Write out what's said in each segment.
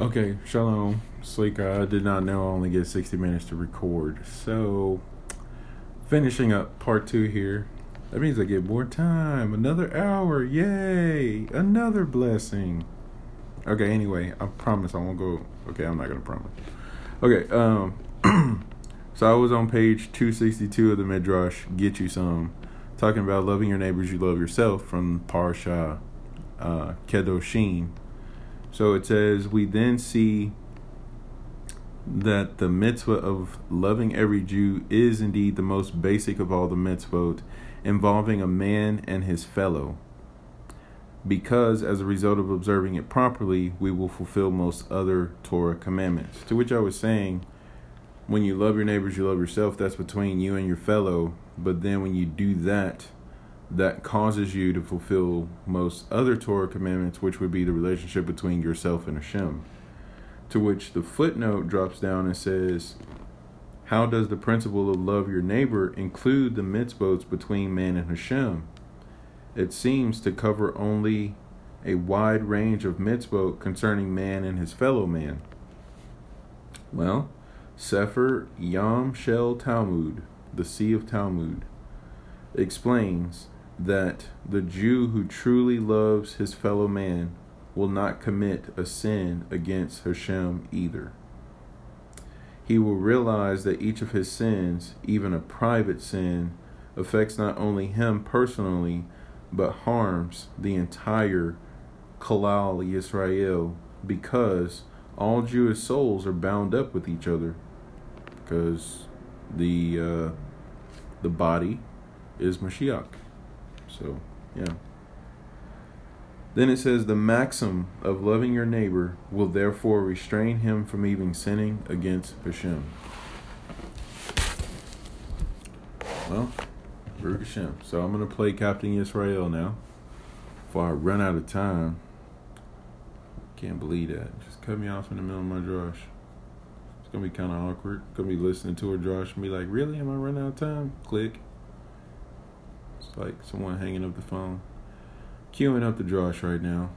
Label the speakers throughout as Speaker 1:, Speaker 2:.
Speaker 1: Okay, shalom. Sleeker, I did not know I only get 60 minutes to record. So, finishing up part two here. That means I get more time. Another hour. Yay! Another blessing. Okay, anyway, I promise I won't go. Okay, I'm not going to promise. Okay, um, so I was on page 262 of the Midrash, Get You Some, talking about loving your neighbors, you love yourself from Parsha uh, Kedoshim. So it says, We then see that the mitzvah of loving every Jew is indeed the most basic of all the mitzvot, involving a man and his fellow. Because as a result of observing it properly, we will fulfill most other Torah commandments. To which I was saying, when you love your neighbors, you love yourself, that's between you and your fellow. But then when you do that, that causes you to fulfill most other Torah commandments, which would be the relationship between yourself and Hashem. To which the footnote drops down and says, How does the principle of love your neighbor include the mitzvot between man and Hashem? It seems to cover only a wide range of mitzvot concerning man and his fellow man. Well, Sefer Yam Shel Talmud, the Sea of Talmud, explains that the Jew who truly loves his fellow man will not commit a sin against Hashem either. He will realize that each of his sins, even a private sin, affects not only him personally, but harms the entire Klal Yisrael because all Jewish souls are bound up with each other because the uh, the body is Mashiach. So, yeah. Then it says, The maxim of loving your neighbor will therefore restrain him from even sinning against Hashem. Well, Baruch Hashem. So I'm going to play Captain Israel now before I run out of time. Can't believe that. Just cut me off in the middle of my drush. It's going to be kind of awkward. Going to be listening to a drush and be like, Really? Am I running out of time? Click. Like someone hanging up the phone. Queuing up the drush right now.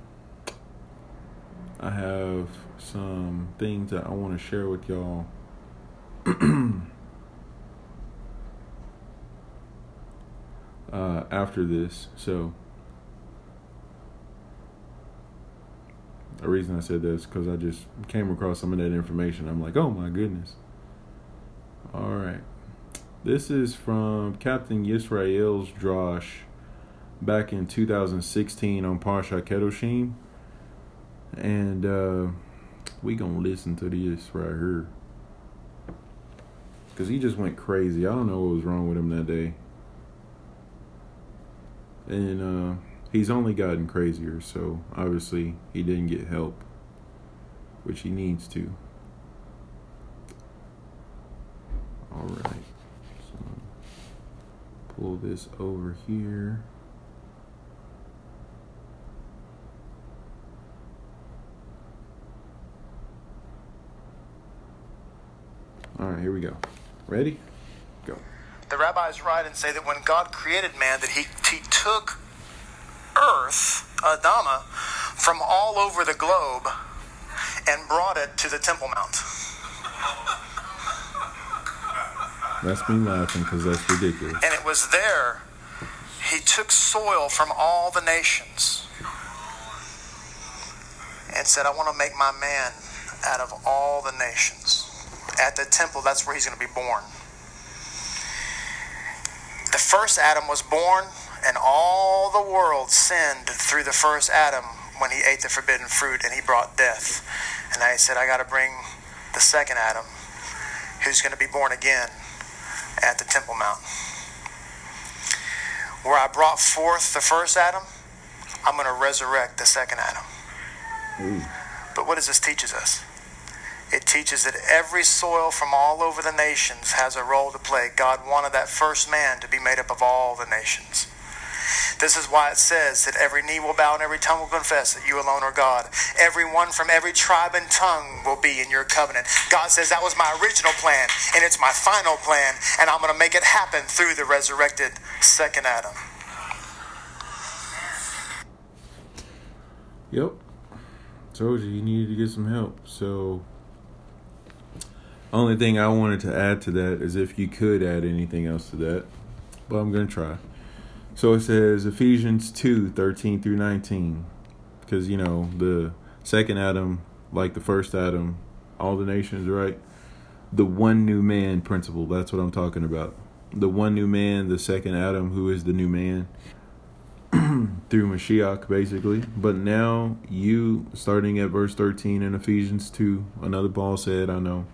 Speaker 1: I have some things that I want to share with y'all. uh, after this, so the reason I said this because I just came across some of that information. I'm like, oh my goodness. All right. This is from Captain Yisrael's Drosh back in 2016 on Parsha Kedoshim. And uh, we gonna listen to this right here. Cause he just went crazy. I don't know what was wrong with him that day. And uh, he's only gotten crazier, so obviously he didn't get help, which he needs to. All right pull this over here. All right, here we go. Ready? Go.
Speaker 2: The rabbis write and say that when God created man, that he, he took earth, Adama, from all over the globe and brought it to the Temple Mount.
Speaker 1: That's me laughing because that's ridiculous.
Speaker 2: And was there he took soil from all the nations and said, I want to make my man out of all the nations. At the temple, that's where he's going to be born. The first Adam was born, and all the world sinned through the first Adam when he ate the forbidden fruit and he brought death. And I said, I got to bring the second Adam who's going to be born again at the Temple Mount. Where I brought forth the first Adam, I'm going to resurrect the second Adam. Ooh. But what does this teaches us? It teaches that every soil from all over the nations has a role to play. God wanted that first man to be made up of all the nations. This is why it says that every knee will bow and every tongue will confess that you alone are God. Everyone from every tribe and tongue will be in your covenant. God says that was my original plan and it's my final plan, and I'm going to make it happen through the resurrected second Adam.
Speaker 1: Yep. told you you needed to get some help. So, only thing I wanted to add to that is if you could add anything else to that, but I'm gonna try. So it says Ephesians 2 13 through 19. Because, you know, the second Adam, like the first Adam, all the nations, right? The one new man principle, that's what I'm talking about. The one new man, the second Adam, who is the new man through Mashiach, basically. But now, you, starting at verse 13 in Ephesians 2, another Paul said, I know.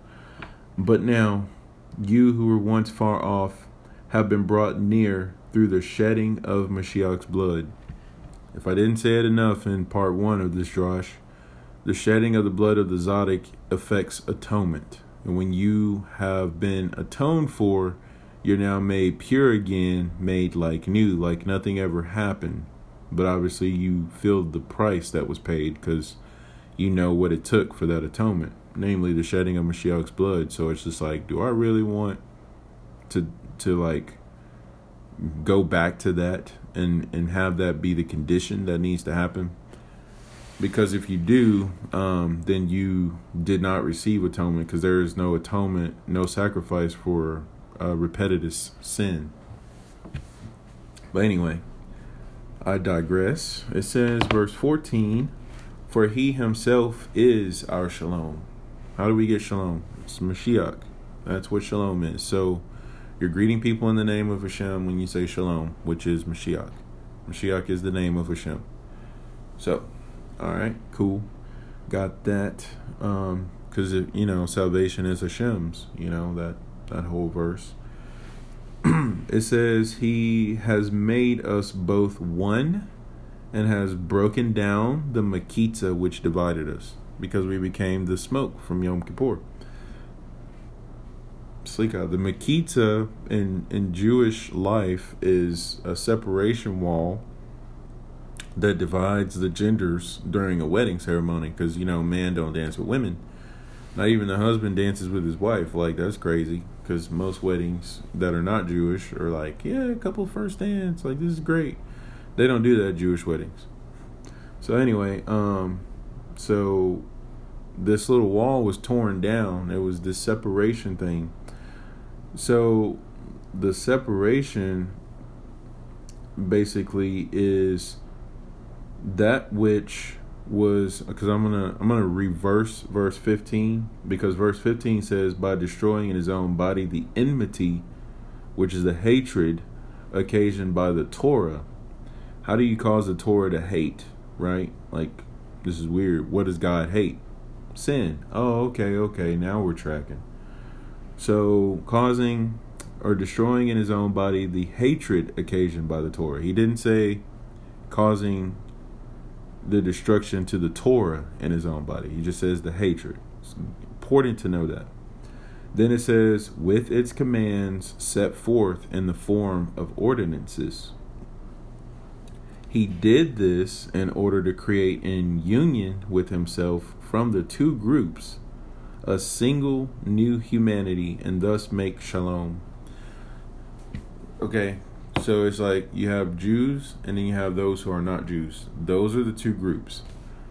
Speaker 1: But now, you who were once far off have been brought near through the shedding of Mashiach's blood. If I didn't say it enough in part one of this drosh, the shedding of the blood of the tzaddik affects atonement. And when you have been atoned for, you're now made pure again, made like new, like nothing ever happened. But obviously, you feel the price that was paid because you know what it took for that atonement, namely the shedding of Mashiach's blood. So it's just like, do I really want to to like go back to that and and have that be the condition that needs to happen? Because if you do um, then you did not receive atonement because there is no atonement no sacrifice for uh, repetitive sin. But anyway i digress. It says verse 14 for he himself is our shalom. How do we get shalom? It's mashiach. That's what shalom is. So you're greeting people in the name of Hashem when you say Shalom, which is Mashiach. Mashiach is the name of Hashem. So, all right, cool. Got that. Um, because you know salvation is Hashem's. You know that that whole verse. it says he has made us both one, and has broken down the mechitza which divided us, because we became the smoke from Yom Kippur. Slika. The Mechitza in, in Jewish life is a separation wall that divides the genders during a wedding ceremony because, you know, men don't dance with women. Not even the husband dances with his wife. Like, that's crazy because most weddings that are not Jewish are like, yeah, a couple first dance. Like, this is great. They don't do that at Jewish weddings. So, anyway, um, so this little wall was torn down. It was this separation thing so the separation basically is that which was because I'm gonna I'm gonna reverse verse 15 because verse 15 says by destroying in his own body the enmity, which is the hatred occasioned by the Torah. How do you cause the Torah to hate? Right? Like this is weird. What does God hate? Sin. Oh, okay, okay. Now we're tracking. So, causing or destroying in his own body the hatred occasioned by the Torah. He didn't say causing the destruction to the Torah in his own body. He just says the hatred. It's important to know that. Then it says, with its commands set forth in the form of ordinances. He did this in order to create in union with himself from the two groups a single new humanity and thus make shalom. Okay, so it's like you have Jews and then you have those who are not Jews. Those are the two groups.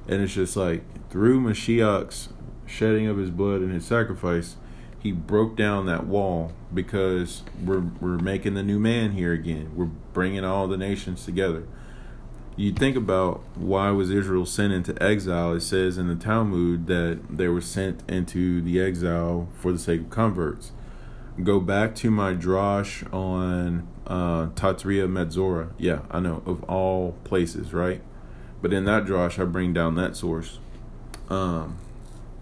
Speaker 1: And it's just like through Mashiach's shedding of his blood and his sacrifice, he broke down that wall because we're we're making the new man here again. We're bringing all the nations together you think about why was Israel sent into exile, it says in the Talmud that they were sent into the exile for the sake of converts. Go back to my drosh on uh, Tazria Metzora. Yeah, I know, of all places, right? But in that drosh, I bring down that source. Um,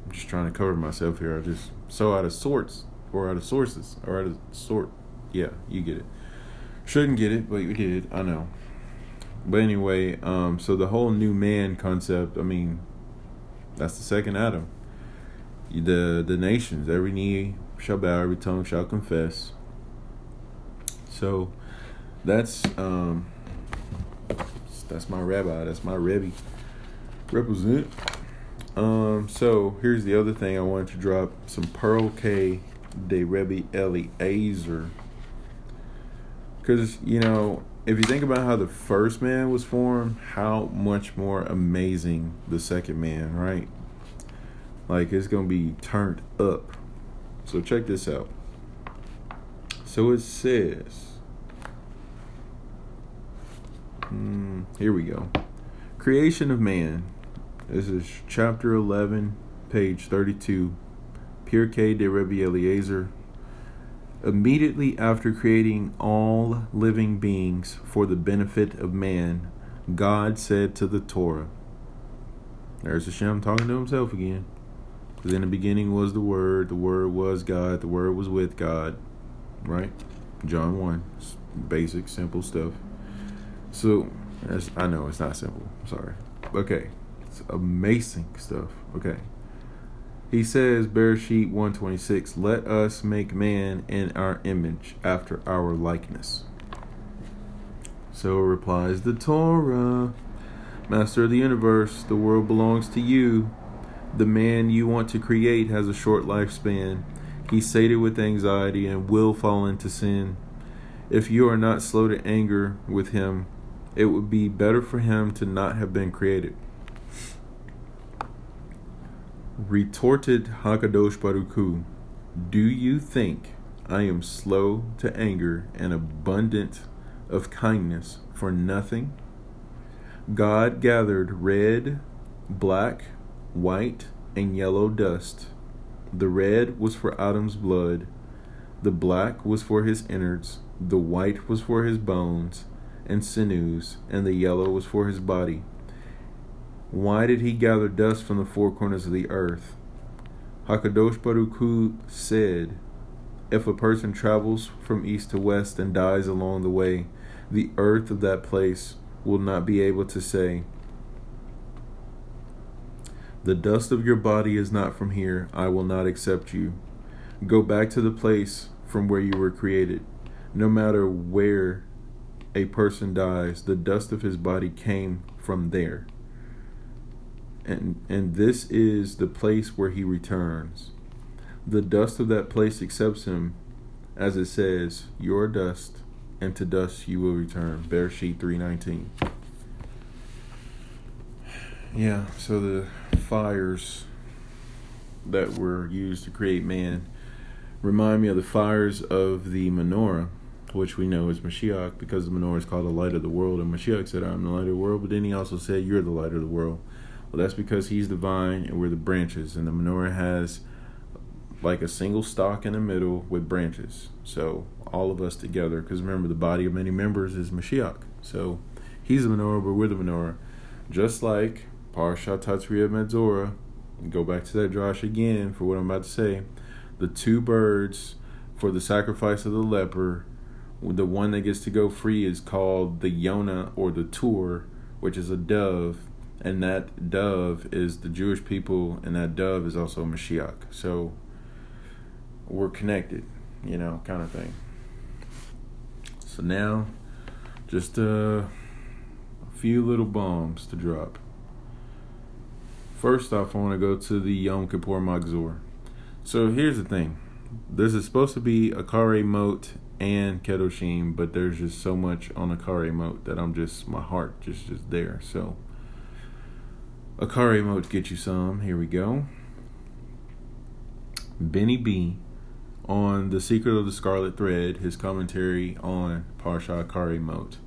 Speaker 1: I'm just trying to cover myself here. I just so out of sorts or out of sources or out of sort. Yeah, you get it. Shouldn't get it, but you did. I know. But anyway, um, so the whole new man concept, I mean, that's the second Adam. The the nations, every knee shall bow, every tongue shall confess. So that's um that's my rabbi, that's my Rebbe. Represent. Um, so here's the other thing I wanted to drop some Pirkei de Rebbe Eliezer. Because, you know, if you think about how the first man was formed, how much more amazing the second man, right? Like it's gonna be turned up. So check this out. So it says, mm, here we go. Creation of man. This is chapter 11, page 32. Pirkei de Rebbe Eliezer. Immediately after creating all living beings for the benefit of man, God said to the Torah, There's Hashem talking to himself again. Because in the beginning was the Word, the Word was God, the Word was with God. Right? John 1. Basic, simple stuff. So, I know it's not simple. Sorry. Okay. It's amazing stuff. Okay. He says, Bereshit 126, Let us make man in our image, after our likeness. So replies the Torah, Master of the universe, the world belongs to you. The man you want to create has a short lifespan. He's sated with anxiety and will fall into sin. If you are not slow to anger with him, it would be better for him to not have been created. Retorted Hakadosh Baruch Do you think I am slow to anger and abundant of kindness for nothing? God gathered red, black, white, and yellow dust. The red was for Adam's blood, the black was for his innards, the white was for his bones and sinews, and the yellow was for his body why did he gather dust from the four corners of the earth? Hakadosh Baruch Hu said, If a person travels from east to west and dies along the way, the earth of that place will not be able to say, The dust of your body is not from here, I will not accept you. Go back to the place from where you were created. No matter where a person dies, the dust of his body came from there and and this is the place where he returns. The dust of that place accepts him, as it says, Your dust, and to dust you will return." Bereshit three nineteen. Yeah, so the fires that were used to create man remind me of the fires of the menorah, which we know is Mashiach, because the menorah is called the light of the world, and Mashiach said, "I'm the light of the world," but then he also said, "You're the light of the world." Well, that's because he's the vine and we're the branches, and the menorah has like a single stalk in the middle with branches. So all of us together, because remember, the body of many members is Mashiach. So he's the menorah, but we're the menorah. Just like Parsha Tatzriah Metzora, go back to that drosh again for what I'm about to say. The two birds for the sacrifice of the leper, the one that gets to go free is called the Yonah or the Tur, which is a dove and that dove is the Jewish people, and that dove is also Mashiach. So we're connected, you know, kind of thing. So now, just a few little bombs to drop. First off, I want to go to the Yom Kippur Machzor. So here's the thing: this is supposed to be Acharei Mot and Kedoshim, but there's just so much on Acharei Mot that I'm just my heart just just there. So Acharei Mot get you some. Here we go. Benny B on The Secret of the Scarlet Thread, his commentary on Parsha Acharei Mot,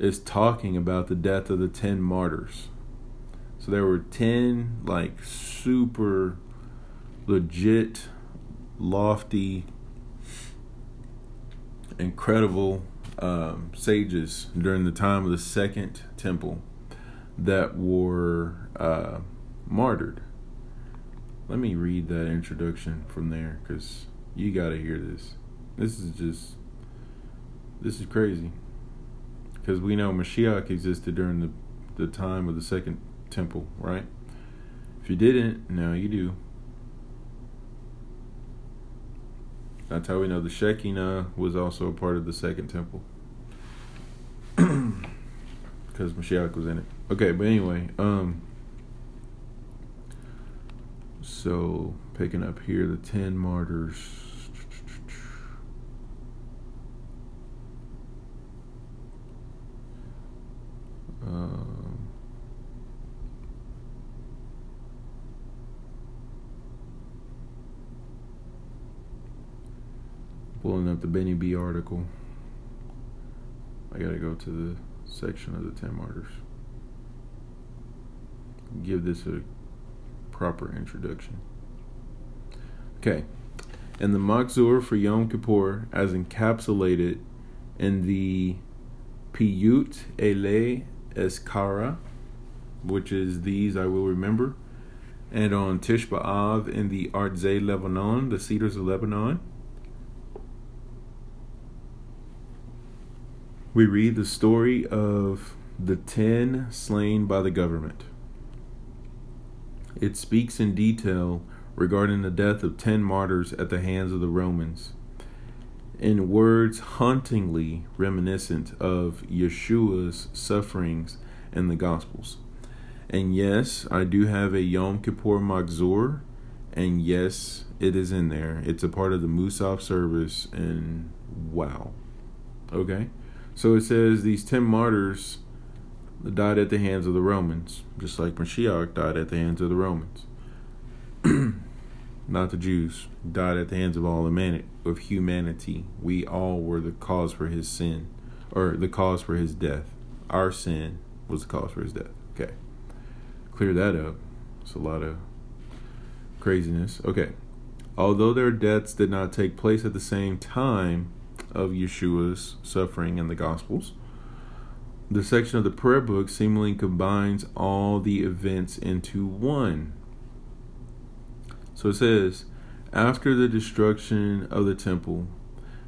Speaker 1: is talking about the death of the 10 martyrs. So there were 10 like super legit, lofty, incredible um, sages during the time of the second temple that were uh, martyred. Let me read that introduction from there because you got to hear this. This is just, this is crazy. Because we know Mashiach existed during the, the time of the second temple, right? If you didn't, now you do. That's how we know the Shekinah was also a part of the second temple because Mashiach was in it. Okay, but anyway, um, so picking up here the ten martyrs. Um, pulling up the Benny B article. I gotta go to the section of the Ten Martyrs. Give this a proper introduction. Okay. And the Machzor for Yom Kippur, as encapsulated in the Piyut Ele Eskara, which is these I will remember, and on Tish B'Av in the Artzei Lebanon, the Cedars of Lebanon. We read the story of the ten slain by the government. It speaks in detail regarding the death of ten martyrs at the hands of the Romans, in words hauntingly reminiscent of Yeshua's sufferings in the Gospels. And yes, I do have a Yom Kippur Machzor, and yes, it is in there. It's a part of the Musaf service, and wow. Okay? So it says these 10 martyrs died at the hands of the Romans, just like Mashiach died at the hands of the Romans. Not the Jews, died at the hands of all of humanity. We all were the cause for his sin, or the cause for his death. Our sin was the cause for his death. Okay. Clear that up. It's a lot of craziness. Okay. Although their deaths did not take place at the same time of Yeshua's suffering in the Gospels, the section of the prayer book seemingly combines all the events into one. So it says, after the destruction of the temple,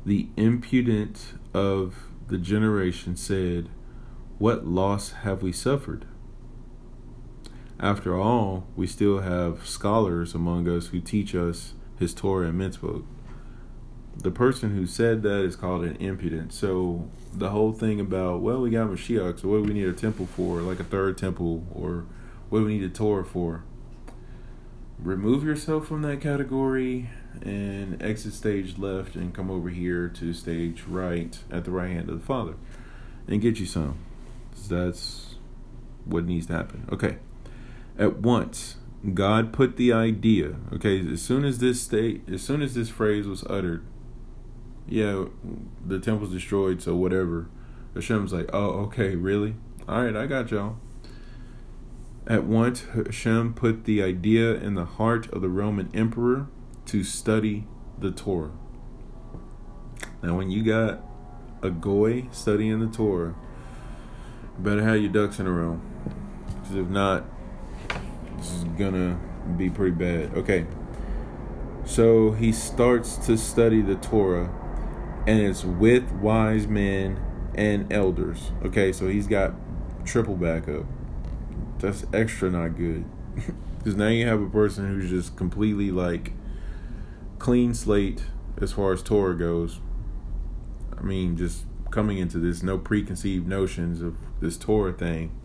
Speaker 1: the impudent of the generation said, What loss have we suffered? After all, we still have scholars among us who teach us his Torah and mitzvot the person who said that is called an impudent. So the whole thing about well, we got Mashiach, so what do we need a temple for? Like a third temple, or what do we need a Torah for? Remove yourself from that category and exit stage left and come over here to stage right at the right hand of the Father and get you some. That's what needs to happen. Okay. At once, God put the idea, okay, as soon as this state as soon as this phrase was uttered, yeah, the temple's destroyed, so whatever. Hashem's like, oh, okay, really? All right, I got y'all. At once, Hashem put the idea in the heart of the Roman emperor to study the Torah. Now, when you got a goy studying the Torah, better have your ducks in a row. Because if not, this is gonna be pretty bad. Okay. So he starts to study the Torah and it's with wise men and elders. Okay, so he's got triple backup. That's extra not good. Because now you have a person who's just completely like clean slate as far as Torah goes. I mean, just coming into this, no preconceived notions of this Torah thing.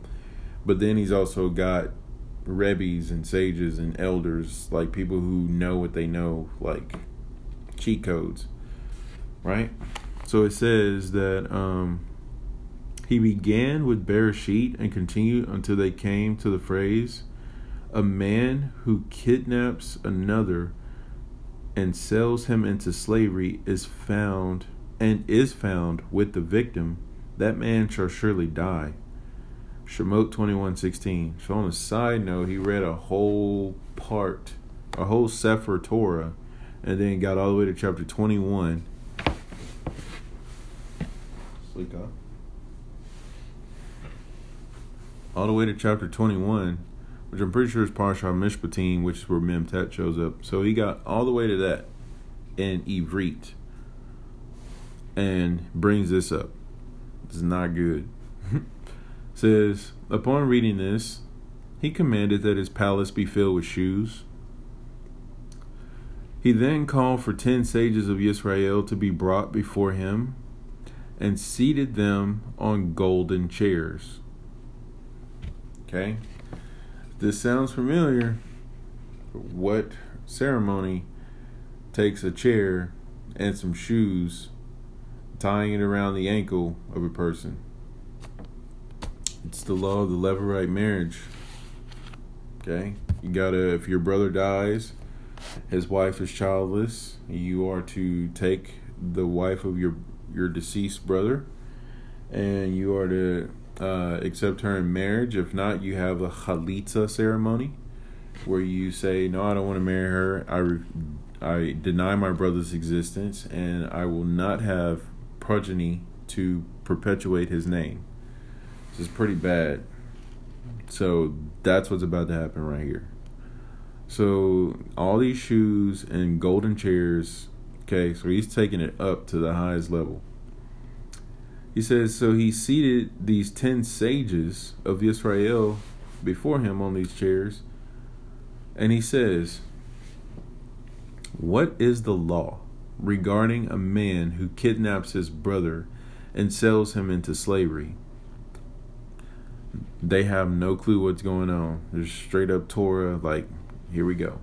Speaker 1: But then he's also got rebbes and sages and elders, like people who know what they know, like cheat codes right? So it says that um, he began with Bereshit and continued until they came to the phrase, a man who kidnaps another and sells him into slavery is found and is found with the victim, that man shall surely die. Shemot 21:16. So on a side note, he read a whole part, a whole Sefer Torah, and then got all the way to chapter 21 all the way to chapter 21, which I'm pretty sure is Parsha Mishpatim, which is where Memtet shows up. So he got all the way to that in Ivrit and brings this up. Is not good. Says, upon reading this, he commanded that his palace be filled with shoes. He then called for ten sages of Israel to be brought before him and seated them on golden chairs. Okay? This sounds familiar. What ceremony takes a chair and some shoes, tying it around the ankle of a person? It's the law of the Levirate marriage. Okay? You gotta, if your brother dies, his wife is childless, you are to take the wife of your your deceased brother, and you are to uh, accept her in marriage. If not, you have a chalitza ceremony, where you say, "No, I don't want to marry her. I re- I deny my brother's existence, and I will not have progeny to perpetuate his name." This is pretty bad. So that's what's about to happen right here. So all these shoes and golden chairs. Okay, so he's taking it up to the highest level. He says, so he seated these ten sages of Israel before him on these chairs, and he says, What is the law regarding a man who kidnaps his brother and sells him into slavery? They have no clue what's going on. There's straight up Torah, like, here we go.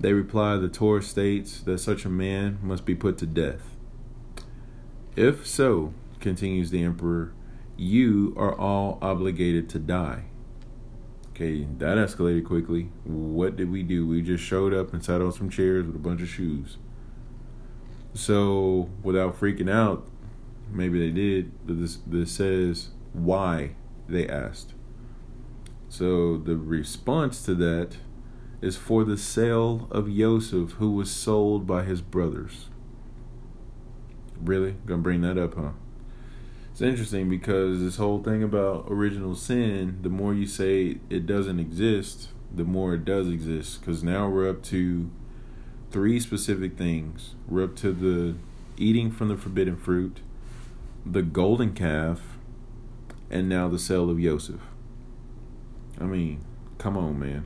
Speaker 1: They reply, The Torah states that such a man must be put to death. If so, continues the emperor, you are all obligated to die. Okay, that escalated quickly. What did we do? We just showed up and sat on some chairs with a bunch of shoes. So, without freaking out, maybe they did, but this, this says why they asked. So, the response to that is for the sale of Joseph, who was sold by his brothers. Really? Gonna bring that up, huh? It's interesting because this whole thing about original sin, the more you say it doesn't exist, the more it does exist. Because now we're up to three specific things. We're up to the eating from the forbidden fruit, the golden calf, and now the sale of Joseph. I mean, come on, man.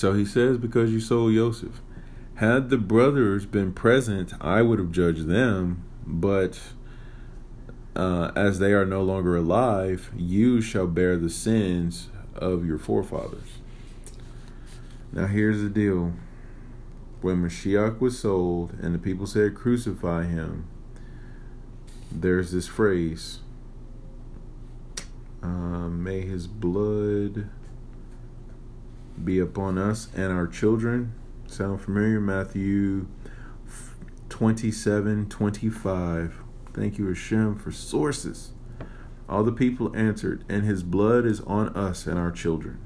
Speaker 1: So he says, because you sold Joseph. Had the brothers been present, I would have judged them, but uh, as they are no longer alive, you shall bear the sins of your forefathers. Now, here's the deal. When Mashiach was sold and the people said, Crucify him, there's this phrase uh, May his blood be upon us and our children. Sound familiar? Matthew 27 25. Thank you, Hashem, for sources. All the people answered, and his blood is on us and our children.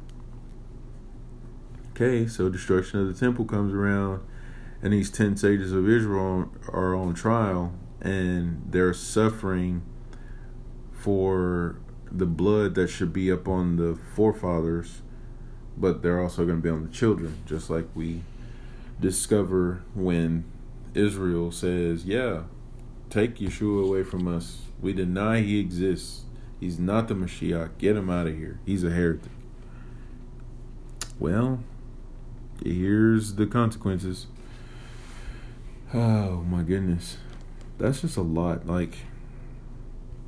Speaker 1: Okay, so destruction of the temple comes around, and these 10 sages of Israel are on trial, and they're suffering for the blood that should be up on the forefathers, but they're also going to be on the children, just like we discover when Israel says, Yeah, take Yeshua away from us. We deny he exists. He's not the Mashiach. Get him out of here. He's a heretic. Well, here's the consequences. Oh my goodness. That's just a lot. Like,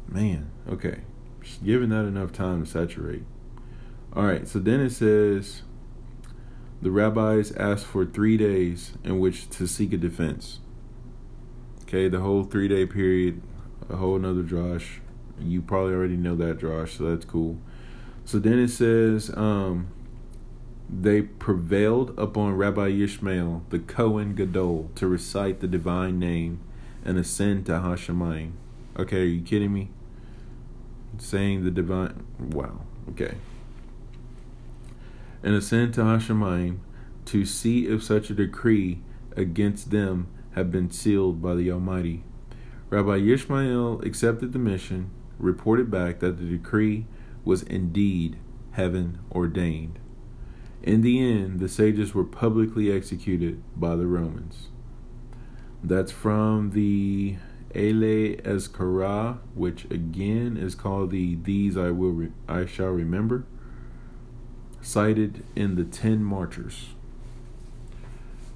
Speaker 1: man, okay. Just giving that enough time to saturate. All right, so then it says the rabbis asked for three days in which to seek a defense. Okay, the whole three day period, a whole nother drosh. You probably already know that drosh, so that's cool. So then it says, um, they prevailed upon Rabbi Yishmael, the Cohen Gadol, to recite the divine name and ascend to HaShamayim. Okay, are you kidding me? Saying the divine. Wow. Okay. And ascend to HaShamayim to see if such a decree against them had been sealed by the Almighty. Rabbi Yishmael accepted the mission, reported back that the decree was indeed heaven ordained. In the end, the sages were publicly executed by the Romans. That's from the Ele Ezkara, which again is called the These I Will Re- I Shall Remember, cited in the Ten Martyrs,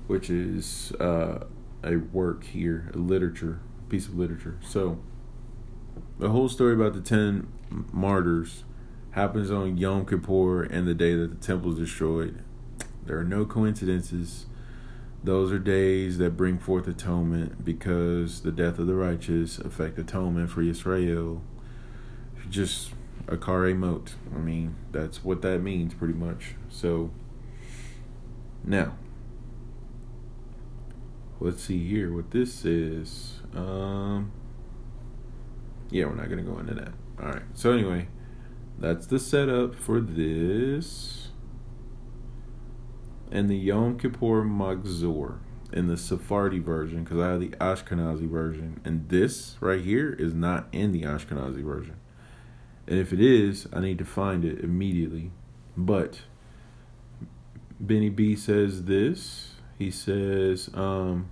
Speaker 1: which is uh, a work here, a literature, a piece of literature. So, the whole story about the ten martyrs happens on Yom Kippur and the day that the temple is destroyed. There are no coincidences. Those are days that bring forth atonement because the death of the righteous affect atonement for Israel. Just Acharei Mot. I mean, that's what that means pretty much. So, now, let's see here what this is. Um, yeah, we're not gonna go into that. All right. So anyway, that's the setup for this. And the Yom Kippur Machzor in the Sephardi version, because I have the Ashkenazi version, and this right here is not in the Ashkenazi version. And if it is, I need to find it immediately. But Benny B says this. He says, um,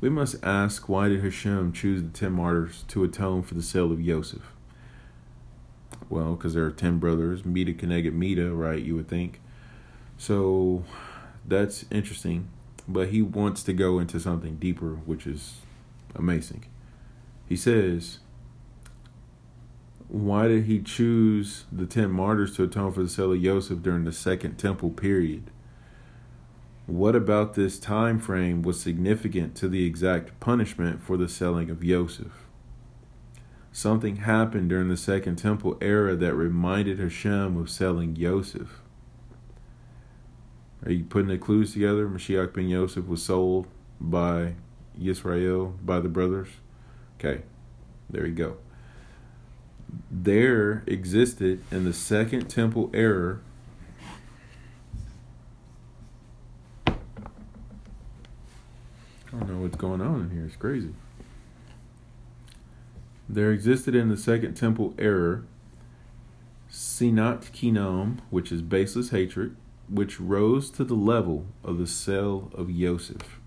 Speaker 1: we must ask why did Hashem choose the ten martyrs to atone for the sale of Yosef? Well, because there are ten brothers, Midah Keneged Midah, right? You would think. So that's interesting. But he wants to go into something deeper, which is amazing. He says, Why did he choose the ten martyrs to atone for the sale of Yosef during the second temple period? What about this time frame was significant to the exact punishment for the selling of Yosef? Something happened during the Second Temple era that reminded Hashem of selling Yosef. Are you putting the clues together? Mashiach ben Yosef was sold by Yisrael, by the brothers. Okay, there you go. There existed in the Second Temple era I don't know what's going on in here. It's crazy. There existed in the Second Temple era Sinat Chinam, which is baseless hatred, which rose to the level of the sale of Yosef.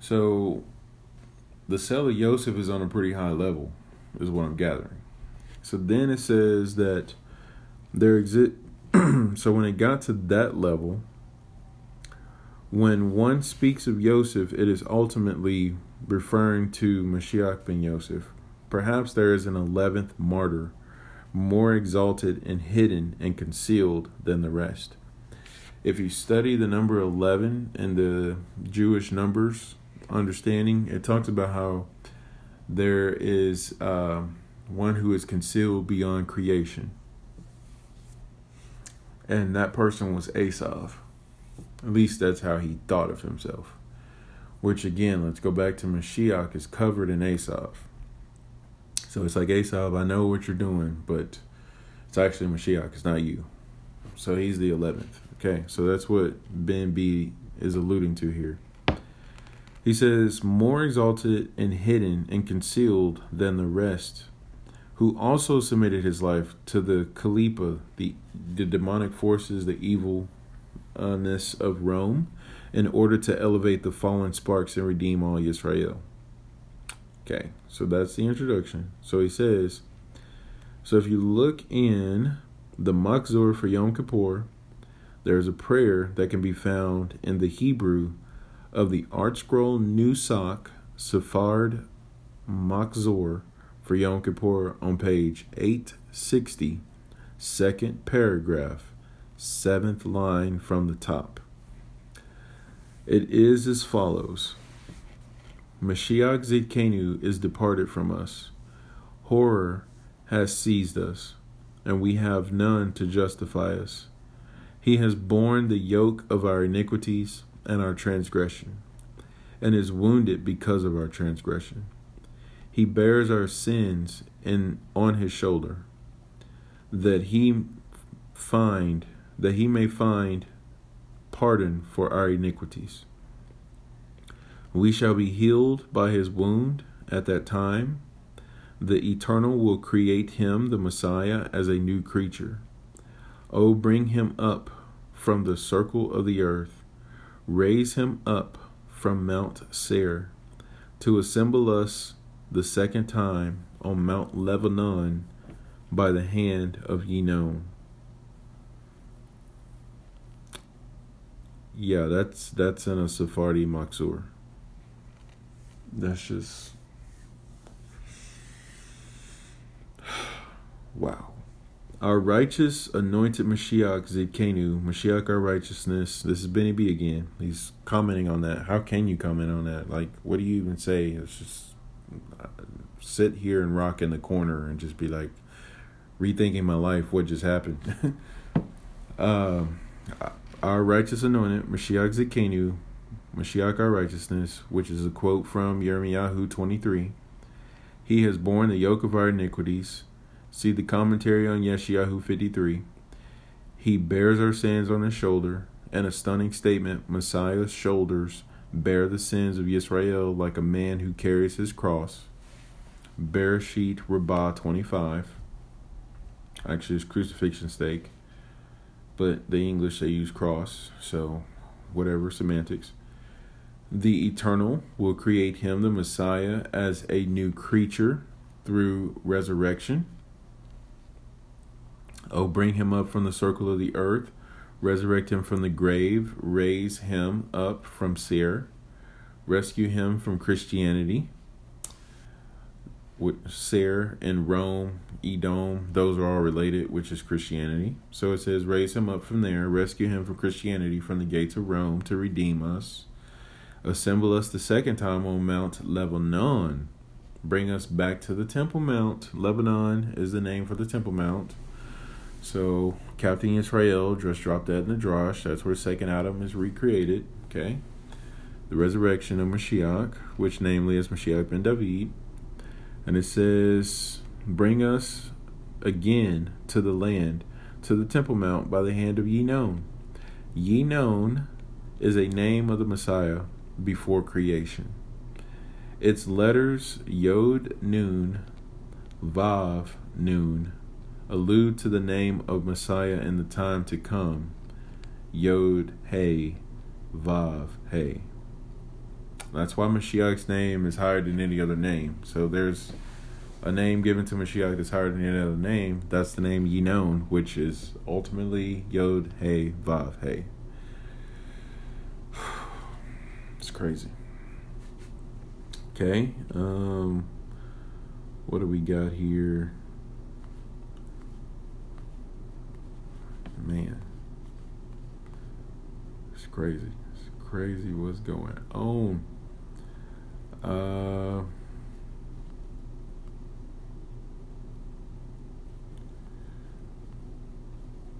Speaker 1: So, the sale of Yosef is on a pretty high level, is what I'm gathering. So then it says that there exist. so when it got to that level, when one speaks of Yosef, it is ultimately referring to Mashiach ben Yosef. Perhaps there is an eleventh martyr, more exalted and hidden and concealed than the rest. If you study the number 11 in the Jewish numbers understanding, it talks about how there is uh, one who is concealed beyond creation. And that person was Esav. At least that's how he thought of himself. Which again, let's go back to Mashiach is covered in Esav. So it's like Esav, I know what you're doing, but it's actually Mashiach, it's not you. So he's the eleventh. Okay, so that's what Ben B is alluding to here. He says, more exalted and hidden and concealed than the rest, who also submitted his life to the Kelipah, the, the demonic forces, the evil ness of Rome in order to elevate the fallen sparks and redeem all Israel. Okay, so that's the introduction. So he says, so if you look in the Machzor for Yom Kippur, there's a prayer that can be found in the Hebrew of the Art ArtScroll Nusach Sephard Machzor for Yom Kippur on page 860, second paragraph seventh line from the top. It is as follows Mashiach Zidkenu is departed from us. Horror has seized us, and we have none to justify us. He has borne the yoke of our iniquities and our transgression, and is wounded because of our transgression. He bears our sins in on his shoulder, that he find that he may find pardon for our iniquities. We shall be healed by his wound at that time. The Eternal will create him, the Messiah, as a new creature. Oh, bring him up from the circle of the earth, raise him up from Mount Seir, to assemble us the second time on Mount Lebanon by the hand of Yinon. Yeah, that's that's in a Sephardi Machzor. That's just wow. Our righteous anointed Mashiach Zidkenu, Mashiach our righteousness. This is Benny B again. He's commenting on that. How can you comment on that? Like, what do you even say? It's just uh, sit here and rock in the corner and just be like rethinking my life. What just happened? uh, our righteous anointed, Mashiach Zidkenu, Mashiach our righteousness, which is a quote from Yirmiyahu 23. He has borne the yoke of our iniquities. See the commentary on Yeshayahu 53. He bears our sins on his shoulder, and a stunning statement Messiah's shoulders bear the sins of Israel like a man who carries his cross. Bereshit Rabbah 25. Actually, it's crucifixion stake, but the English they use cross, so whatever semantics. The Eternal will create him, the Messiah, as a new creature through resurrection. Oh, bring him up from the circle of the earth, resurrect him from the grave, raise him up from Seir, rescue him from Christianity. Seir and Rome, Edom, those are all related, which is Christianity. So it says, raise him up from there, rescue him from Christianity, from the gates of Rome to redeem us Assemble us the second time on Mount Lebanon. Bring us back to the Temple Mount. Lebanon is the name for the Temple Mount. So, Captain Israel just dropped that in the Drosh. That's where second Adam is recreated. Okay. The resurrection of Mashiach, which namely is Mashiach ben David. And it says, Bring us again to the land, to the Temple Mount by the hand of Yinon. Yinon is a name of the Messiah before creation. Its letters Yod Nun, Vav Nun allude to the name of Messiah in the time to come. Yod Hey Vav Hey. That's why Mashiach's name is higher than any other name. So there's a name given to Mashiach that's higher than any other name. That's the name Yinon, which is ultimately Yod Hey Vav Hey. It's crazy. Okay. Um what do we got here? Man. It's crazy. It's crazy what's going on. Uh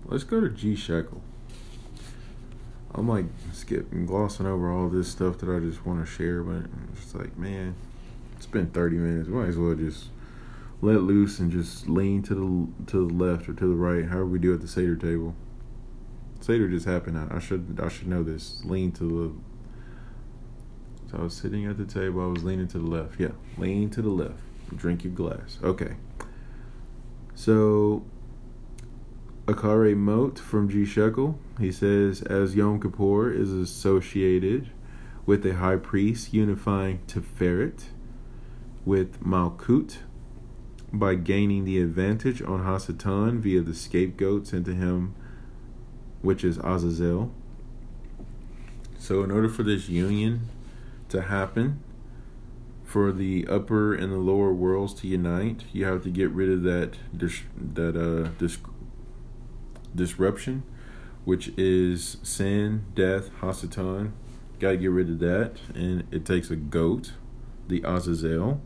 Speaker 1: Let's go to G Shekel. I'm like skipping, glossing over all this stuff that I just want to share, but it's like, man, it's been 30 minutes. Might as well just let loose and just lean to the to the left or to the right, however we do at the Seder table. Seder just happened. I, I should I should know this. Lean to the. So I was sitting at the table. I was leaning to the left. Yeah, lean to the left. Drink your glass. Okay. So Acharei Mot from G Shekel. He says, as Yom Kippur is associated with a high priest unifying Tiferet with Malkut by gaining the advantage on Hasatan via the scapegoat sent to him, which is Azazel. So, in order for this union to happen, for the upper and the lower worlds to unite, you have to get rid of that dis- that uh dis- disruption, which is sin, death, Hasatan. Got to get rid of that. And it takes a goat, the Azazel.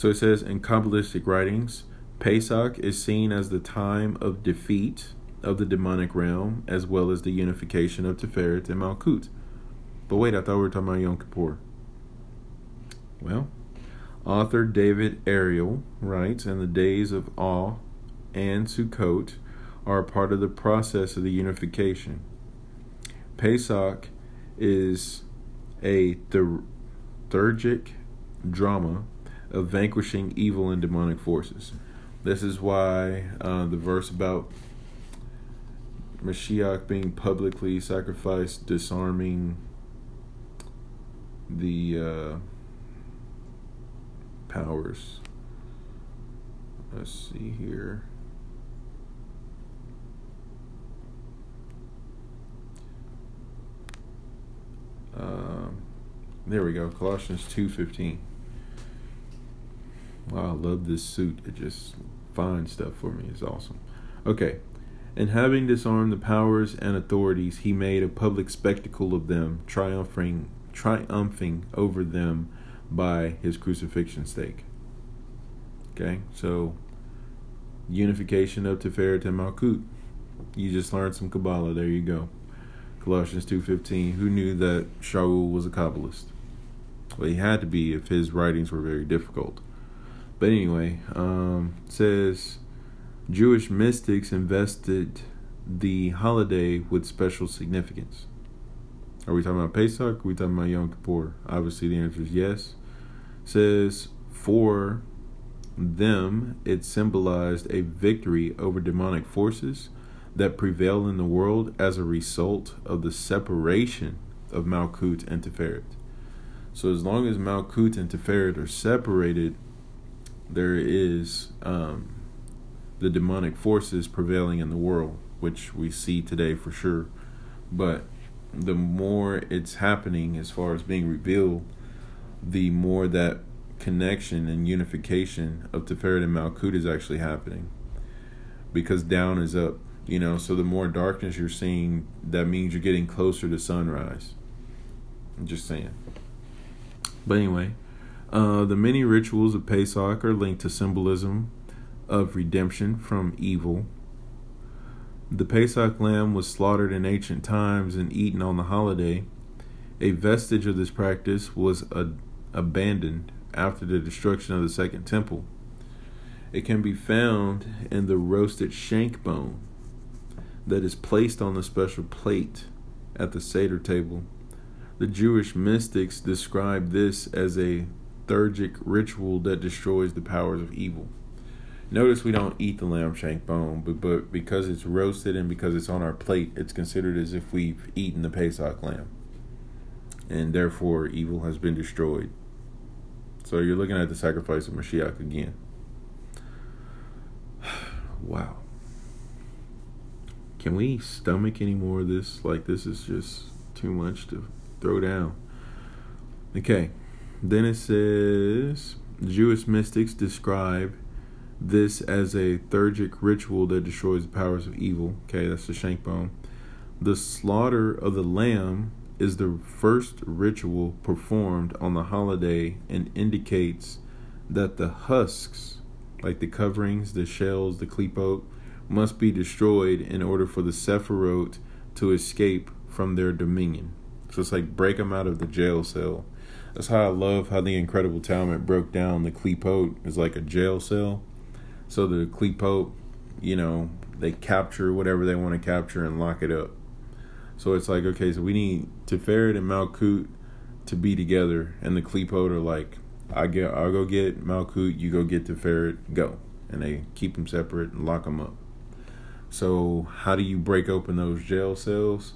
Speaker 1: So it says in Kabbalistic writings, Pesach is seen as the time of defeat of the demonic realm, as well as the unification of Tiferet and Malkut. But wait, I thought we were talking about Yom Kippur. Well, author David Ariel writes, and the days of Awe and Sukkot, are a part of the process of the unification. Pesach is a theurgic drama of vanquishing evil and demonic forces. This is why uh, the verse about Mashiach being publicly sacrificed, disarming the uh, powers. Let's see here. Um, there we go. Colossians two fifteen. Wow, I love this suit. It just finds stuff for me. It's awesome. Okay. And having disarmed the powers and authorities, he made a public spectacle of them, triumphing triumphing over them by his crucifixion stake. Okay, so unification of Tiferet and Malkut. You just learned some Kabbalah. There you go. Colossians 2.15, who knew that Shaul was a Kabbalist? Well, he had to be if his writings were very difficult. But anyway, um, says Jewish mystics invested the holiday with special significance. Are we talking about Pesach? Are we talking about Yom Kippur? Obviously, the answer is yes. says for them, it symbolized a victory over demonic forces that prevail in the world as a result of the separation of Malkut and Tiferet. So, as long as Malkut and Tiferet are separated, there is um, the demonic forces prevailing in the world, which we see today for sure. But the more it's happening as far as being revealed, the more that connection and unification of Tiferet and Malkut is actually happening. Because down is up, you know, so the more darkness you're seeing, that means you're getting closer to sunrise. I'm just saying. But anyway, uh, the many rituals of Pesach are linked to symbolism of redemption from evil the Pesach lamb was slaughtered in ancient times and eaten on the holiday. A vestige of this practice was a- abandoned after the destruction of the Second Temple. It can be found in the roasted shank bone that is placed on the special plate at the Seder table. The Jewish mystics describe this as a ritual that destroys the powers of evil. Notice we don't eat the lamb shank bone, but, but because it's roasted and because it's on our plate, it's considered as if we've eaten the Pesach lamb. And therefore, evil has been destroyed. So you're looking at the sacrifice of Mashiach again. wow. Can we stomach any more of this? Like, this is just too much to throw down. Okay. Then it says Jewish mystics describe this as a theurgic ritual that destroys the powers of evil. Okay, that's the shank bone. The slaughter of the lamb is the first ritual performed on the holiday and indicates that the husks, like the coverings, the shells, the klipot, must be destroyed in order for the sephirot to escape from their dominion. So it's like break them out of the jail cell. That's how I love how the Incredible Talmud broke down the klipot is like a jail cell so the Klipot, you know, they capture whatever they want to capture and lock it up. So it's like, okay, so we need Tiferet and Malkut to be together, and the Klipot are like, I get, I'll go get Malkut, you go get Tiferet, go, and they keep them separate and lock them up. So how do you break open those jail cells?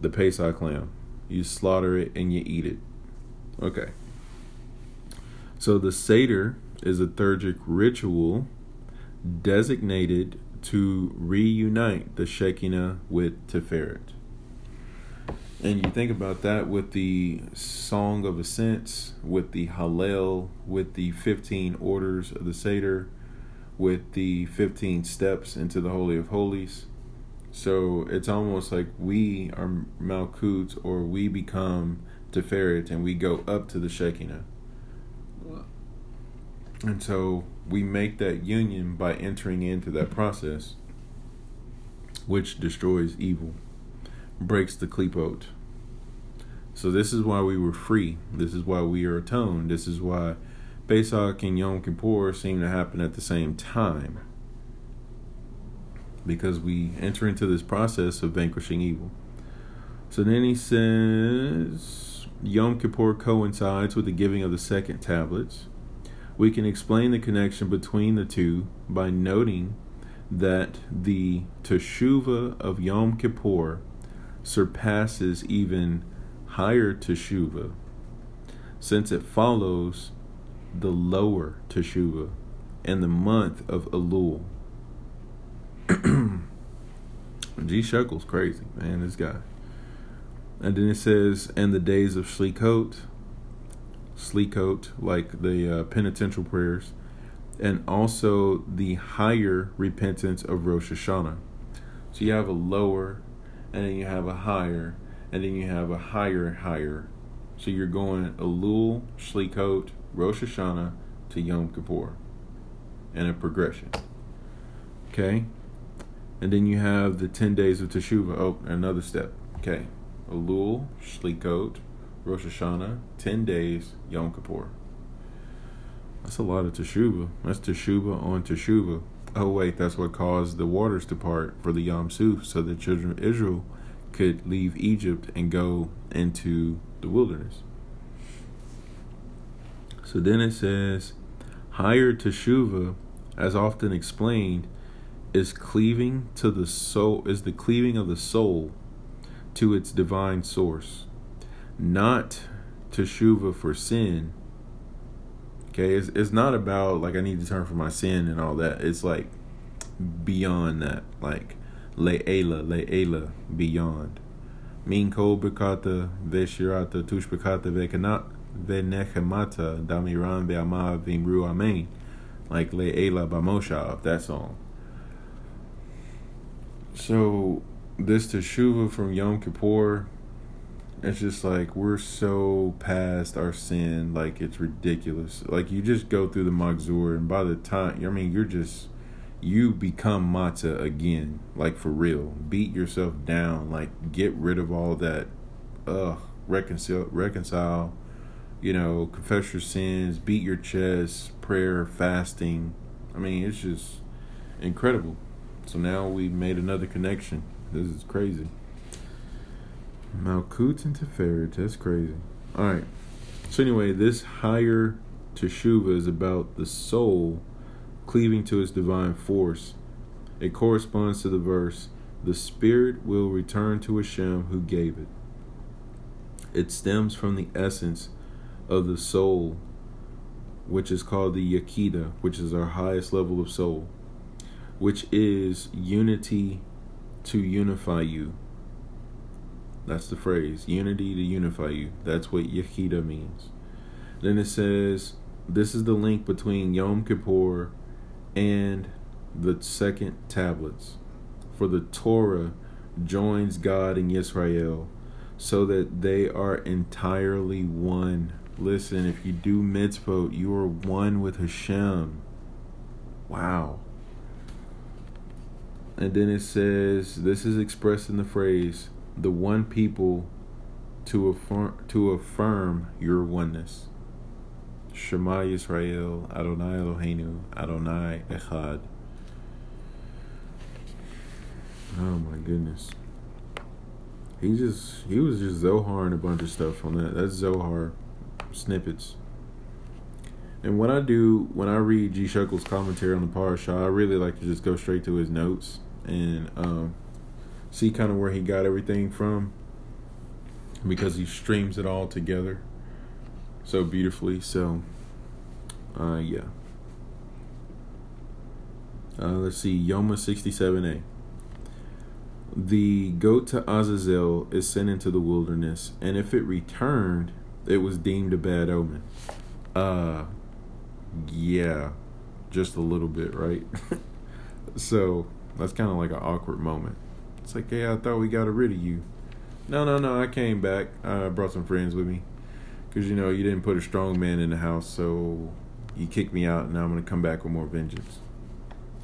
Speaker 1: The Pesach lamb. You slaughter it and you eat it. Okay. So the Seder is a theurgic ritual designated to reunite the Shekinah with Tiferet. And you think about that with the Song of Ascents, with the Hallel, with the 15 orders of the Seder, with the 15 steps into the Holy of Holies. So it's almost like we are Malkut or we become Tiferet and we go up to the Shekinah. And so we make that union by entering into that process, which destroys evil, breaks the klipot. So this is why we were free. This is why we are atoned. This is why Pesach and Yom Kippur seem to happen at the same time. Because we enter into this process of vanquishing evil. So then he says Yom Kippur coincides with the giving of the second tablets we can explain the connection between the two by noting that the Teshuvah of Yom Kippur surpasses even higher Teshuvah, since it follows the lower Teshuvah and the month of Elul. G Shuckle's crazy, man, this guy. And then it says, and the days of Shlikot, Slichot, like the uh, penitential prayers, and also the higher repentance of Rosh Hashanah. So you have a lower, and then you have a higher, and then you have a higher, higher. So you're going Elul, Shlikot, Rosh Hashanah to Yom Kippur, and a progression. Okay, and then you have the ten days of Teshuvah. Oh, another step. Okay. Elul, Shlikot, Rosh Hashanah, 10 days, Yom Kippur. That's a lot of Teshuvah. That's Teshuvah on Teshuvah. Oh, wait, that's what caused the waters to part for the Yom Suf, so the children of Israel could leave Egypt and go into the wilderness. So then it says, higher Teshuvah, as often explained, is cleaving to the soul, is the cleaving of the soul to its divine source, not teshuva for sin. Okay, it's, it's not about like I need to turn from my sin and all that. It's like beyond that, like le'ela, le'ela, beyond. Min kol bekata veshirata tush bekata vekanat venechemata damiran ve'amav vimru amen. Like le'ela bamoshav, that song. So this teshuva from Yom Kippur, it's just like we're so past our sin, like it's ridiculous. Like you just go through the Machzor, and by the time I mean you're just you become matzah again, like for real. Beat yourself down, like get rid of all that. Ugh, reconcile, reconcile. You know, confess your sins, beat your chest, prayer, fasting. I mean, it's just incredible. So now we made another connection. This is crazy. Malkut and Tiferet, that's crazy. Alright. So anyway, this higher Teshuva is about the soul cleaving to its divine force. It corresponds to the verse, the spirit will return to Hashem who gave it. It stems from the essence of the soul, which is called the Yechida, which is our highest level of soul, which is unity to unify you. That's the phrase, unity to unify you. That's what Yechida means. Then it says, this is the link between Yom Kippur and the second tablets. For the Torah joins God and Israel so that they are entirely one. Listen, if you do mitzvot, you are one with Hashem. Wow. And then it says, this is expressed in the phrase, the one people to affirm, to affirm your oneness. Shema Yisrael, Adonai Eloheinu, Adonai Echad. Oh my goodness. He just he was just Zohar and a bunch of stuff on that. That's Zohar snippets. And when I do when I read G Shuckle's commentary on the Parashah, I really like to just go straight to his notes and um, see kind of where he got everything from because he streams it all together so beautifully. So, uh, yeah. Uh, let's see, Yoma 67a. The goat to Azazel is sent into the wilderness, and if it returned, it was deemed a bad omen. Uh, yeah, just a little bit, right? so, that's kind of like an awkward moment. It's like, hey, I thought we got rid of you. No, no, no. I came back. I brought some friends with me because you know you didn't put a strong man in the house, so you kicked me out, and now I'm gonna come back with more vengeance.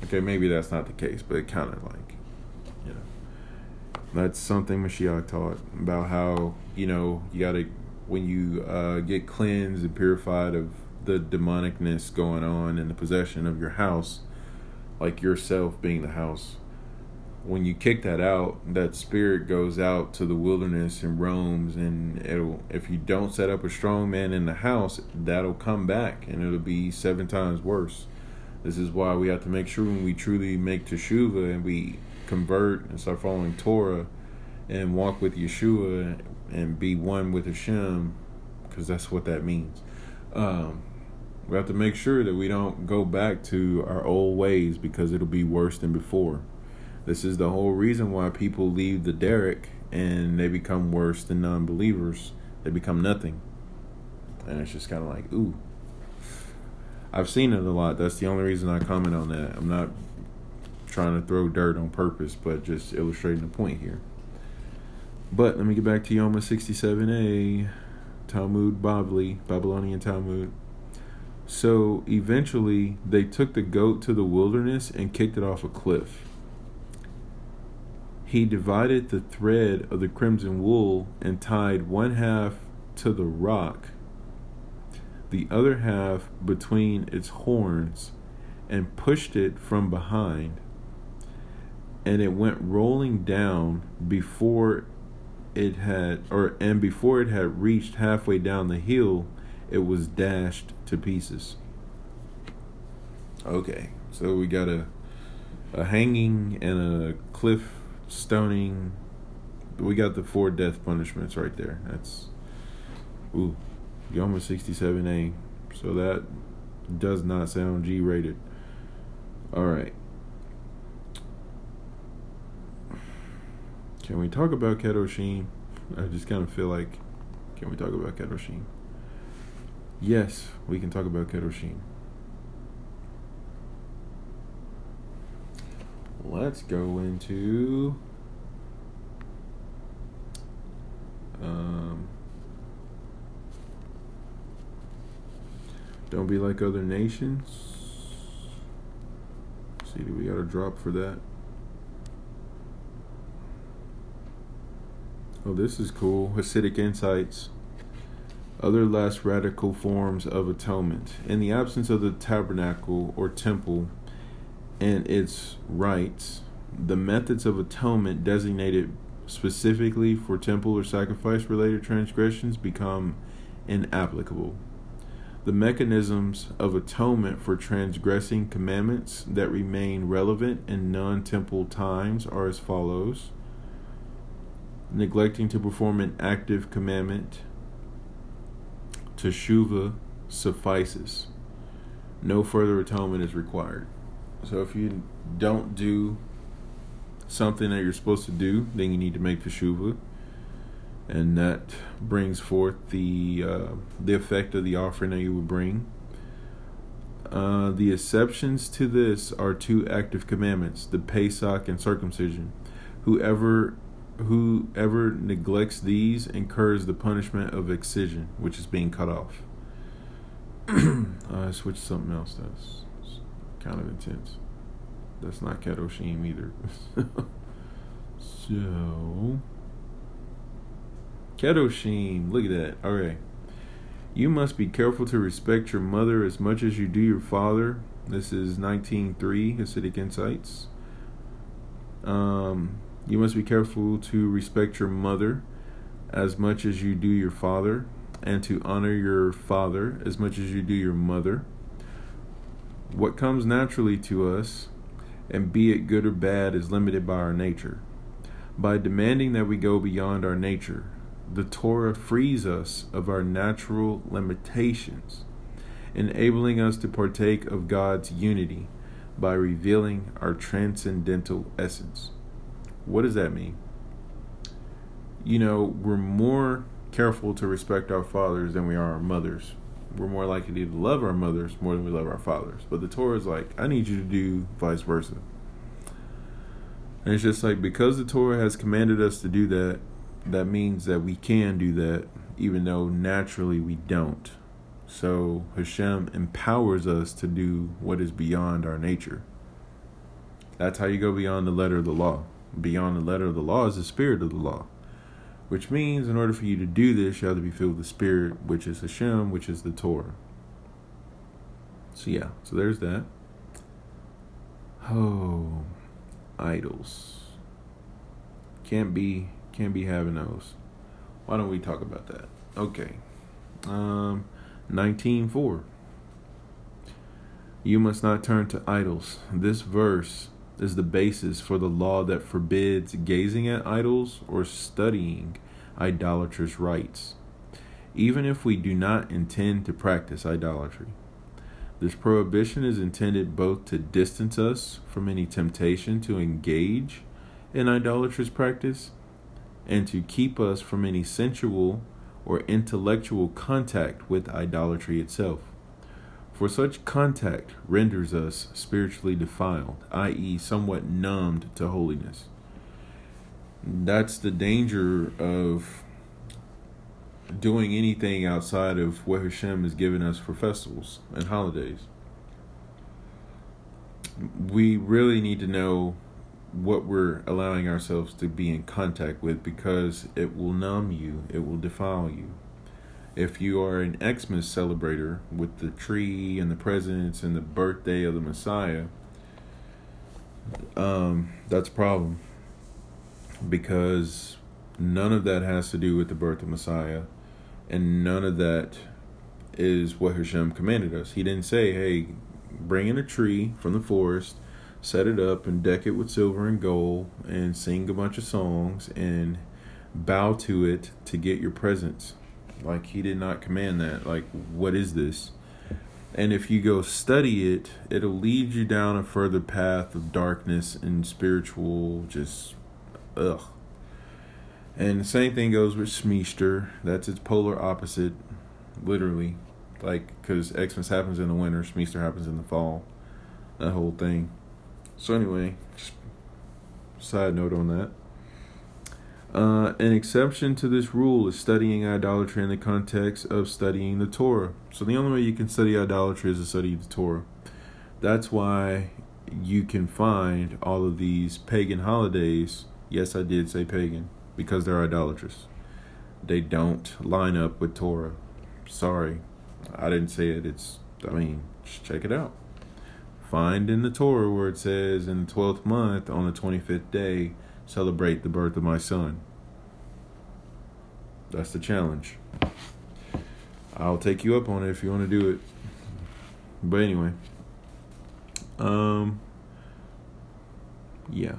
Speaker 1: Okay, maybe that's not the case, but it kind of like, you know, that's something Mashiach taught about how you know you gotta when you uh, get cleansed and purified of the demonicness going on in the possession of your house like yourself being the house. When you kick that out, that spirit goes out to the wilderness and roams, and it'll. If you don't set up a strong man in the house, that'll come back, and it'll be seven times worse. This is why we have to make sure when we truly make teshuva and we convert and start following Torah and walk with Yeshua and be one with Hashem, because that's what that means. Um, we have to make sure that we don't go back to our old ways because it'll be worse than before. This is the whole reason why people leave the derech and they become worse than non believers. They become nothing. And it's just kind of like, ooh. I've seen it a lot. That's the only reason I comment on that. I'm not trying to throw dirt on purpose, but just illustrating the point here. But let me get back to Yoma 67a, Talmud Bavli, Babylonian Talmud. So eventually, they took the goat to the wilderness and kicked it off a cliff. He divided the thread of the crimson wool and tied one half to the rock, the other half between its horns, and pushed it from behind. And it went rolling down before it had or and before it had reached halfway down the hill, it was dashed to pieces. Okay, so we got a a hanging and a cliff stoning. We got the four death punishments right there. That's ooh, Yoma sixty seven A. So that does not sound G rated. All right. Can we talk about Kedoshim? I just kind of feel like, can we talk about Kedoshim? Yes, we can talk about Kedoshim. Let's go into um, don't be like other nations. see, do we got a drop for that? Oh, this is cool. Hasidic insights. Other less radical forms of atonement. In the absence of the tabernacle or temple and its rites, the methods of atonement designated specifically for temple or sacrifice related transgressions become inapplicable. The mechanisms of atonement for transgressing commandments that remain relevant in non temple times are as follows neglecting to perform an active commandment, teshuva suffices. No further atonement is required. So if you don't do something that you're supposed to do, then you need to make teshuva, and that brings forth the uh, the effect of the offering that you would bring. Uh, the exceptions to this are two active commandments: the Pesach and circumcision. Whoever whoever neglects these incurs the punishment of excision, which is being cut off. I switched something else that's kind of intense. That's not Kedoshim either. so, Kedoshim, look at that. All right. You must be careful to respect your mother as much as you do your father. This is 19.3 Hasidic Insights. Um, you must be careful to respect your mother as much as you do your father, and to honor your father as much as you do your mother. What comes naturally to us, and be it good or bad, is limited by our nature. By demanding that we go beyond our nature, the Torah frees us of our natural limitations, enabling us to partake of God's unity by revealing our transcendental essence. What does that mean? You know, we're more careful to respect our fathers than we are our mothers. We're more likely to love our mothers more than we love our fathers. But the Torah is like, I need you to do vice versa. And it's just like because the Torah has commanded us to do that, that means that we can do that, even though naturally we don't. So Hashem empowers us to do what is beyond our nature. That's how you go beyond the letter of the law beyond the letter of the law is the spirit of the law. Which means, in order for you to do this, you have to be filled with the Spirit, which is Hashem, which is the Torah. So, yeah, so there's that. Oh, idols. Can't be, can't be having those. Why don't we talk about that? Okay. Um, 19.4. You must not turn to idols. This verse is the basis for the law that forbids gazing at idols or studying idolatrous rites, even if we do not intend to practice idolatry. This prohibition is intended both to distance us from any temptation to engage in idolatrous practice and to keep us from any sensual or intellectual contact with idolatry itself. For such contact renders us spiritually defiled, i.e., somewhat numbed to holiness. That's the danger of doing anything outside of what Hashem has given us for festivals and holidays. We really need to know what we're allowing ourselves to be in contact with because it will numb you, it will defile you. If you are an Xmas celebrator with the tree and the presents and the birthday of the Messiah, um, that's a problem because none of that has to do with the birth of Messiah, and none of that is what Hashem commanded us. He didn't say, "Hey, bring in a tree from the forest, set it up, and deck it with silver and gold, and sing a bunch of songs and bow to it to get your presents." Like he did not command that. Like, what is this? And if you go study it, it'll lead you down a further path of darkness and spiritual just ugh. And the same thing goes with Shmeester. That's its polar opposite, literally. Like, because Xmas happens in the winter, Shmeester happens in the fall. That whole thing. So, anyway, side note on that. Uh, an exception to this rule is studying idolatry in the context of studying the Torah. So, the only way you can study idolatry is to study the Torah. That's why you can find all of these pagan holidays. Yes, I did say pagan because they're idolatrous. They don't line up with Torah. Sorry, I didn't say it. It's, I mean, check it out. Find in the Torah where it says, in the 12th month, on the 25th day, celebrate the birth of my son. That's the challenge. I'll take you up on it if you want to do it. But anyway, um, yeah.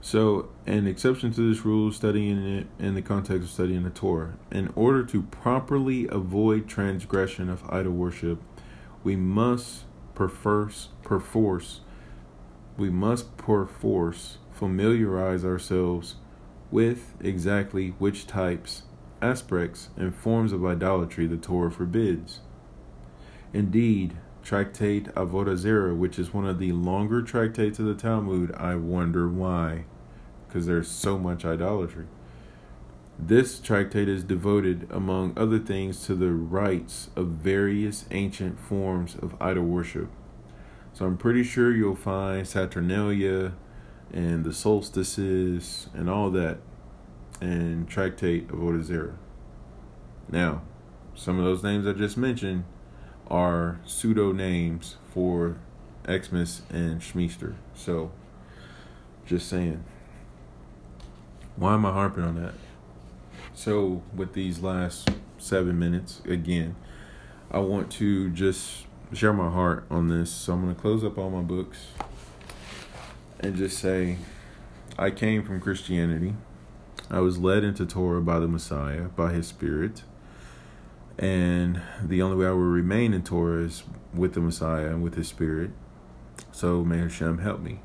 Speaker 1: So, an exception to this rule, studying it in the context of studying the Torah. In order to properly avoid transgression of idol worship, we must perforce, perforce, we must perforce familiarize ourselves with exactly which types, aspects, and forms of idolatry the Torah forbids. Indeed, Tractate Avodah Zarah, which is one of the longer tractates of the Talmud, I wonder why, because there's so much idolatry. This tractate is devoted, among other things, to the rites of various ancient forms of idol worship. So I'm pretty sure you'll find Saturnalia and the solstices and all that and Tractate Avodah Zarah. Now, some of those names I just mentioned are pseudo names for Xmas and Shmeester. So, just saying. Why am I harping on that? So, with these last seven minutes, again, I want to just share my heart on this. So, I'm going to close up all my books and just say, I came from Christianity. I was led into Torah by the Messiah, by his Spirit. And the only way I will remain in Torah is with the Messiah and with his Spirit. So may Hashem help me.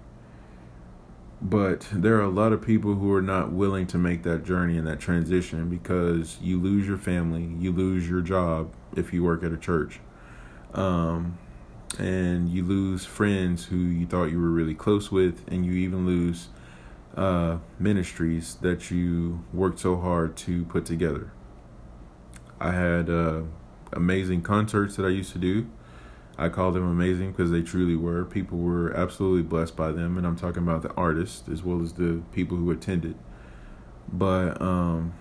Speaker 1: But there are a lot of people who are not willing to make that journey and that transition because you lose your family, you lose your job if you work at a church, um, and you lose friends who you thought you were really close with, and you even lose uh, ministries that you worked so hard to put together. I had uh, amazing concerts that I used to do. I call them amazing because they truly were. People were absolutely blessed by them, and I'm talking about the artists as well as the people who attended. But um,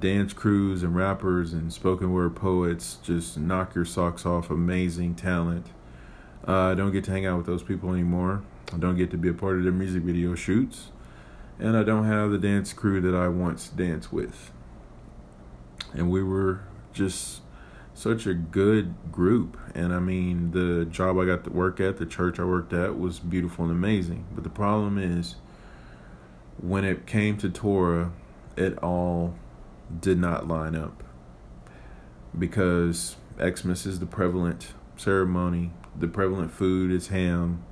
Speaker 1: Dance crews and rappers and spoken word poets just knock your socks off. Amazing talent. Uh, I don't get to hang out with those people anymore. I don't get to be a part of their music video shoots, and I don't have the dance crew that I once danced with. And we were just such a good group. And I mean, the job I got to work at, the church I worked at, was beautiful and amazing. But the problem is, when it came to Torah, it all did not line up. Because Xmas is the prevalent ceremony, the prevalent food is ham,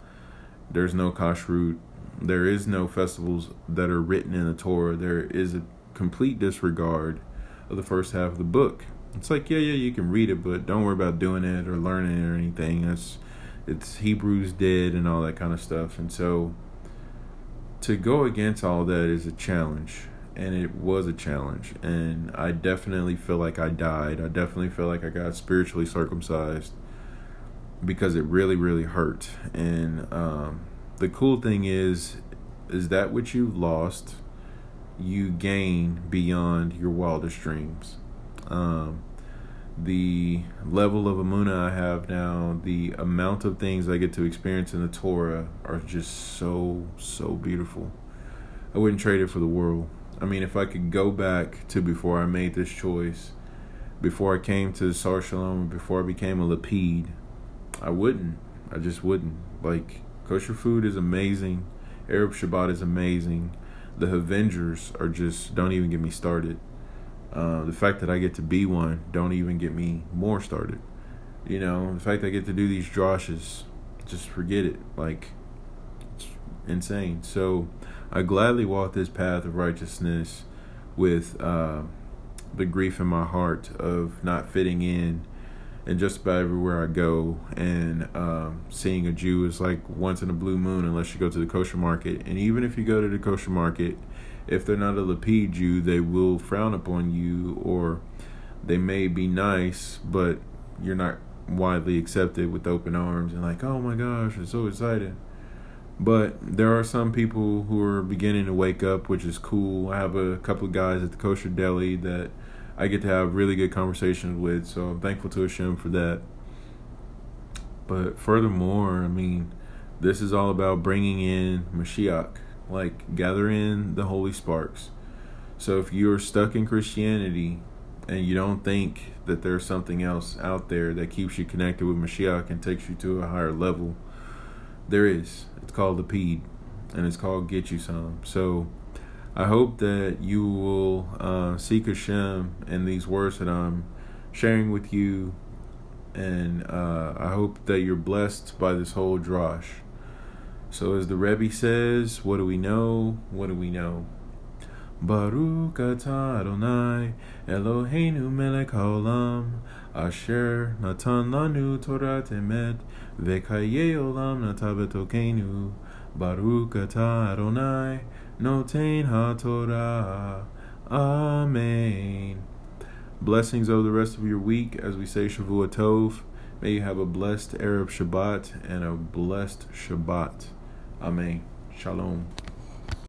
Speaker 1: there's no kashrut, there is no festivals that are written in the Torah, there is a complete disregard of the first half of the book it's like, yeah, yeah, you can read it, but don't worry about doing it or learning it or anything. It's it's Hebrews dead and all that kind of stuff. And so to go against all that is a challenge. And it was a challenge. And I definitely feel like I died. I definitely feel like I got spiritually circumcised because it really, really hurt. And um, the cool thing is, is that what you've lost, you gain beyond your wildest dreams. Um, the level of Emunah I have now, the amount of things I get to experience in the Torah are just so, so beautiful. I wouldn't trade it for the world. I mean, if I could go back to before I made this choice, before I came to Sar Shalom, before I became a Lapid, I wouldn't. I just wouldn't. Like, kosher food is amazing. Erev Shabbat is amazing. The Avengers are just, don't even get me started. Uh, the fact that I get to be one, don't even get me more started. You know, the fact I get to do these droshes, just forget it. Like, insane. So, I gladly walk this path of righteousness with uh, the grief in my heart of not fitting in and just about everywhere I go. And um, seeing a Jew is like once in a blue moon, unless you go to the kosher market. And even if you go to the kosher market, if they're not a Lapid Jew, they will frown upon you, or they may be nice, but you're not widely accepted with open arms and like, oh my gosh, I'm so excited. But there are some people who are beginning to wake up, which is cool. I have a couple of guys at the kosher deli that I get to have really good conversations with, so I'm thankful to Hashem for that. But furthermore, I mean, this is all about bringing in Mashiach, like gathering the holy sparks. So if you're stuck in Christianity and you don't think that there's something else out there that keeps you connected with Mashiach and takes you to a higher level, there is. It's called the PED, and it's called Get You Some. So I hope that you will uh, seek Hashem in these words that I'm sharing with you, and uh, I hope that you're blessed by this whole drosh. So, as the Rebbe says, what do we know? What do we know? Baruch atah Adonai Eloheinu melech haolam Asher natan lanu Torah emet Vekaye olam nata betokenu Baruch atah Adonai Notain HaTorah. Amen. Blessings over the rest of your week as we say Shavua Tov. May you have a blessed Erev Shabbat and a blessed Shabbat. Amen. Shalom.